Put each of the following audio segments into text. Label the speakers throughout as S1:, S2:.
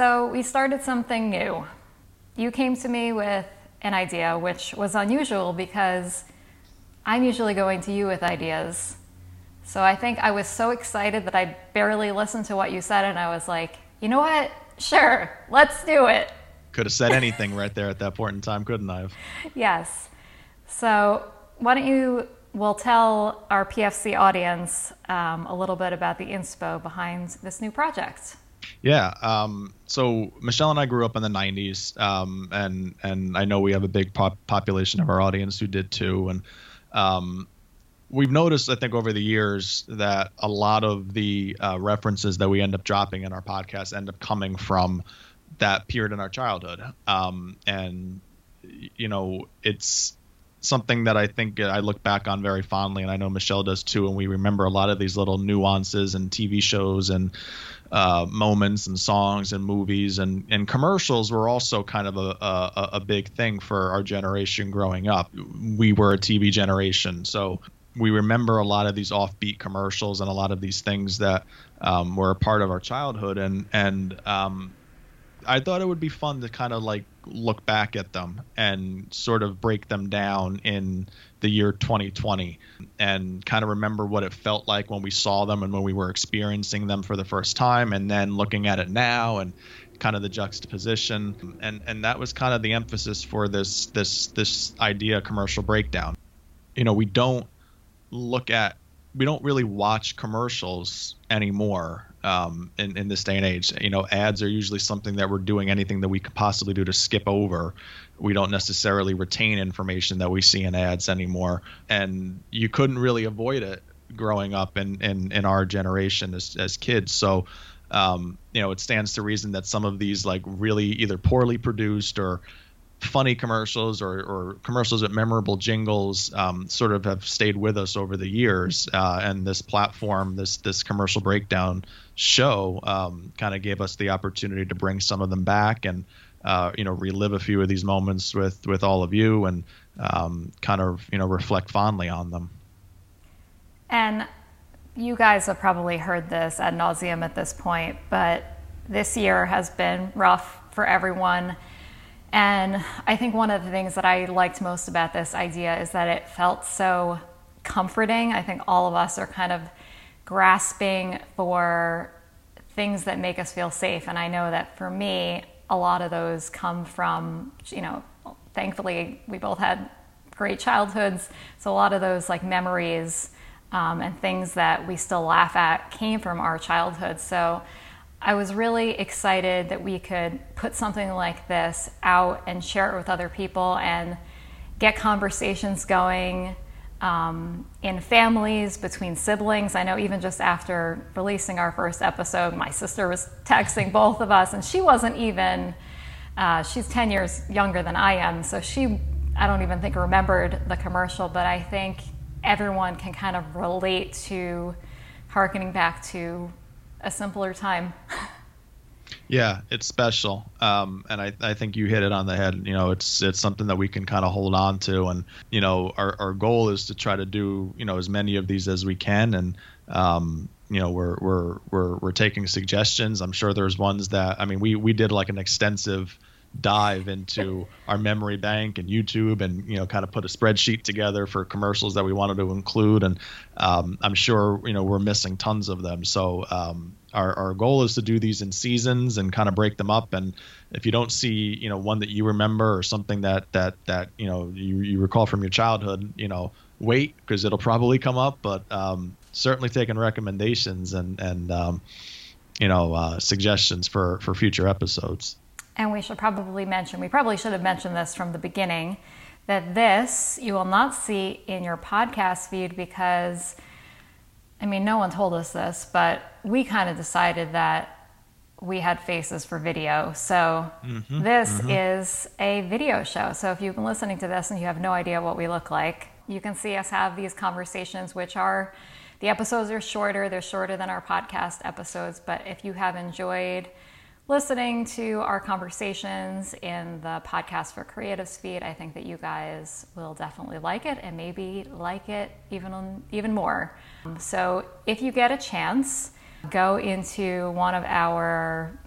S1: so we started something new. You came to me with an idea, which was unusual because I'm usually going to you with ideas. So I think I was so excited that I barely listened to what you said, and I was like, you know what? Sure, let's do it.
S2: Could have said anything right there at that point in time, couldn't I have?
S1: Yes. So why don't you will tell our PFC audience um, a little bit about the inspo behind this new project.
S2: Yeah. Um, so Michelle and I grew up in the '90s, um, and and I know we have a big pop- population of our audience who did too. And um, we've noticed, I think, over the years that a lot of the uh, references that we end up dropping in our podcast end up coming from that period in our childhood. Um, and you know, it's something that I think I look back on very fondly, and I know Michelle does too. And we remember a lot of these little nuances and TV shows and uh, moments and songs and movies and, and commercials were also kind of a, a, a big thing for our generation growing up. We were a TV generation, so we remember a lot of these offbeat commercials and a lot of these things that um, were a part of our childhood. And and um, I thought it would be fun to kind of like look back at them and sort of break them down in the year 2020 and kind of remember what it felt like when we saw them and when we were experiencing them for the first time and then looking at it now and kind of the juxtaposition. And and that was kind of the emphasis for this this this idea commercial breakdown. You know we don't look at we don't really watch commercials anymore um, in, in this day and age. You know, ads are usually something that we're doing anything that we could possibly do to skip over. We don't necessarily retain information that we see in ads anymore. And you couldn't really avoid it growing up in, in, in our generation as, as kids. So, um, you know, it stands to reason that some of these like really either poorly produced or funny commercials or, or commercials with memorable jingles um, sort of have stayed with us over the years. Uh, and this platform, this this commercial breakdown show, um, kind of gave us the opportunity to bring some of them back and uh, you know relive a few of these moments with with all of you and um, kind of you know reflect fondly on them.
S1: And you guys have probably heard this ad nauseum at this point, but this year has been rough for everyone and I think one of the things that I liked most about this idea is that it felt so comforting. I think all of us are kind of grasping for things that make us feel safe. And I know that for me, a lot of those come from, you know, thankfully we both had great childhoods. So a lot of those like memories um, and things that we still laugh at came from our childhood. So I was really excited that we could put something like this out and share it with other people and get conversations going um, in families, between siblings. I know even just after releasing our first episode, my sister was texting both of us, and she wasn't even, uh, she's 10 years younger than I am, so she, I don't even think remembered the commercial, but I think everyone can kind of relate to harkening back to a simpler time.
S2: Yeah, it's special, um, and I, I think you hit it on the head. You know, it's it's something that we can kind of hold on to, and you know, our, our goal is to try to do you know as many of these as we can, and um, you know, we're we're we're we're taking suggestions. I'm sure there's ones that I mean, we we did like an extensive dive into our memory bank and YouTube and you know kind of put a spreadsheet together for commercials that we wanted to include. And um, I'm sure you know we're missing tons of them. So um, our, our goal is to do these in seasons and kind of break them up. And if you don't see you know one that you remember or something that that that you know you, you recall from your childhood you know wait because it'll probably come up. But um, certainly taking recommendations and and um, you know uh, suggestions for for future episodes
S1: and we should probably mention, we probably should have mentioned this from the beginning, that this you will not see in your podcast feed because, I mean, no one told us this, but we kind of decided that we had faces for video. So mm-hmm, this mm-hmm. is a video show. So if you've been listening to this and you have no idea what we look like, you can see us have these conversations, which are the episodes are shorter. They're shorter than our podcast episodes. But if you have enjoyed listening to our conversations in the podcast for creatives feed i think that you guys will definitely like it and maybe like it even even more so if you get a chance go into one of our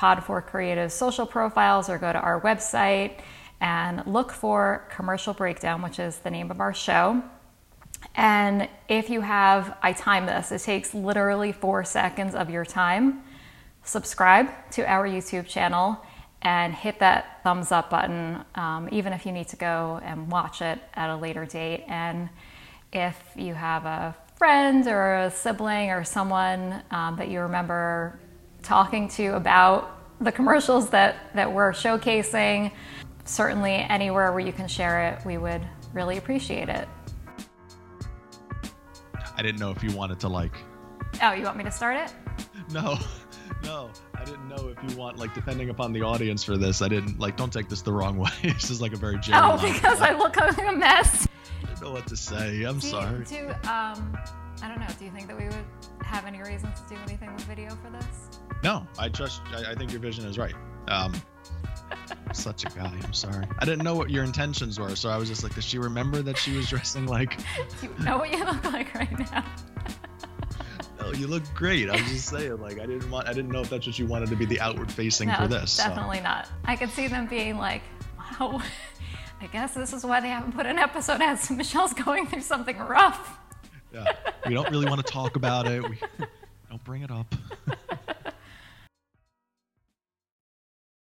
S1: Pod for Creative social profiles or go to our website and look for Commercial Breakdown, which is the name of our show. And if you have, I time this, it takes literally four seconds of your time. Subscribe to our YouTube channel and hit that thumbs up button, um, even if you need to go and watch it at a later date. And if you have a friend or a sibling or someone um, that you remember talking to about the commercials that, that we're showcasing, certainly anywhere where you can share it, we would really appreciate it.
S2: I didn't know if you wanted to like.
S1: Oh, you want me to start it?
S2: No, no, I didn't know if you want like depending upon the audience for this. I didn't like. Don't take this the wrong way. this is like a very general.
S1: Oh, because I look like a mess.
S2: I don't know what to say. I'm
S1: do
S2: sorry.
S1: Do um, I don't know. Do you think that we would have any reason to do anything with video for this?
S2: No, I trust. I, I think your vision is right. Um, such a guy. I'm sorry. I didn't know what your intentions were, so I was just like, does she remember that she was dressing like?
S1: you know what you look like right now.
S2: Oh, you look great. I'm just saying, like, I didn't want. I didn't know if that's what you wanted to be the outward facing
S1: no,
S2: for this.
S1: Definitely
S2: so.
S1: not. I could see them being like, wow. I guess this is why they haven't put an episode out. So Michelle's going through something rough.
S2: Yeah, we don't really want to talk about it. We don't bring it up.